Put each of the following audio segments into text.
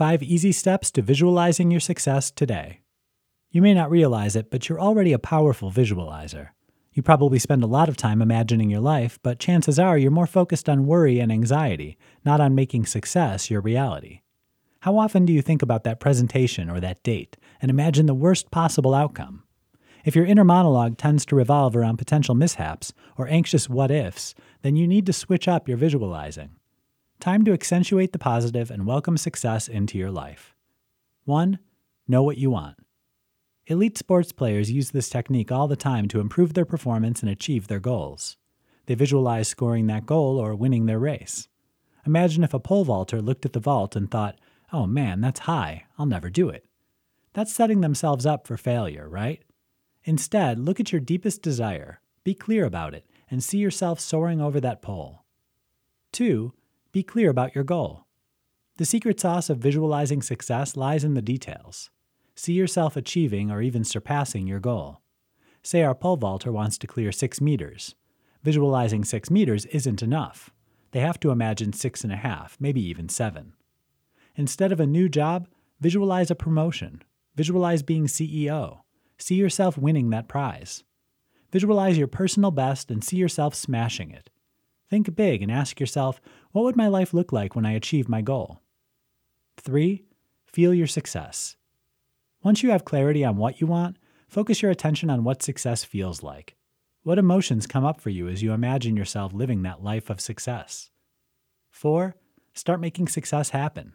Five easy steps to visualizing your success today. You may not realize it, but you're already a powerful visualizer. You probably spend a lot of time imagining your life, but chances are you're more focused on worry and anxiety, not on making success your reality. How often do you think about that presentation or that date and imagine the worst possible outcome? If your inner monologue tends to revolve around potential mishaps or anxious what ifs, then you need to switch up your visualizing. Time to accentuate the positive and welcome success into your life. 1. Know what you want. Elite sports players use this technique all the time to improve their performance and achieve their goals. They visualize scoring that goal or winning their race. Imagine if a pole vaulter looked at the vault and thought, oh man, that's high, I'll never do it. That's setting themselves up for failure, right? Instead, look at your deepest desire, be clear about it, and see yourself soaring over that pole. 2. Be clear about your goal. The secret sauce of visualizing success lies in the details. See yourself achieving or even surpassing your goal. Say our pole vaulter wants to clear 6 meters. Visualizing 6 meters isn't enough. They have to imagine six and a half, maybe even 7. Instead of a new job, visualize a promotion. Visualize being CEO. See yourself winning that prize. Visualize your personal best and see yourself smashing it. Think big and ask yourself, what would my life look like when I achieve my goal? 3. Feel your success. Once you have clarity on what you want, focus your attention on what success feels like. What emotions come up for you as you imagine yourself living that life of success? 4. Start making success happen.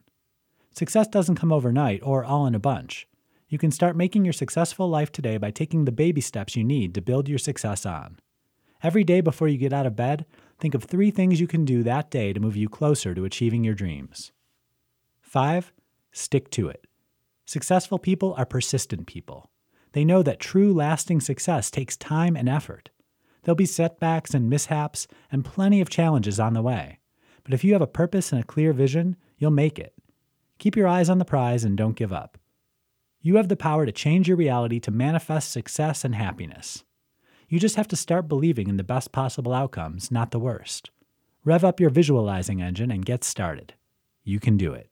Success doesn't come overnight or all in a bunch. You can start making your successful life today by taking the baby steps you need to build your success on. Every day before you get out of bed, think of three things you can do that day to move you closer to achieving your dreams. 5. Stick to it. Successful people are persistent people. They know that true lasting success takes time and effort. There'll be setbacks and mishaps and plenty of challenges on the way. But if you have a purpose and a clear vision, you'll make it. Keep your eyes on the prize and don't give up. You have the power to change your reality to manifest success and happiness. You just have to start believing in the best possible outcomes, not the worst. Rev up your visualizing engine and get started. You can do it.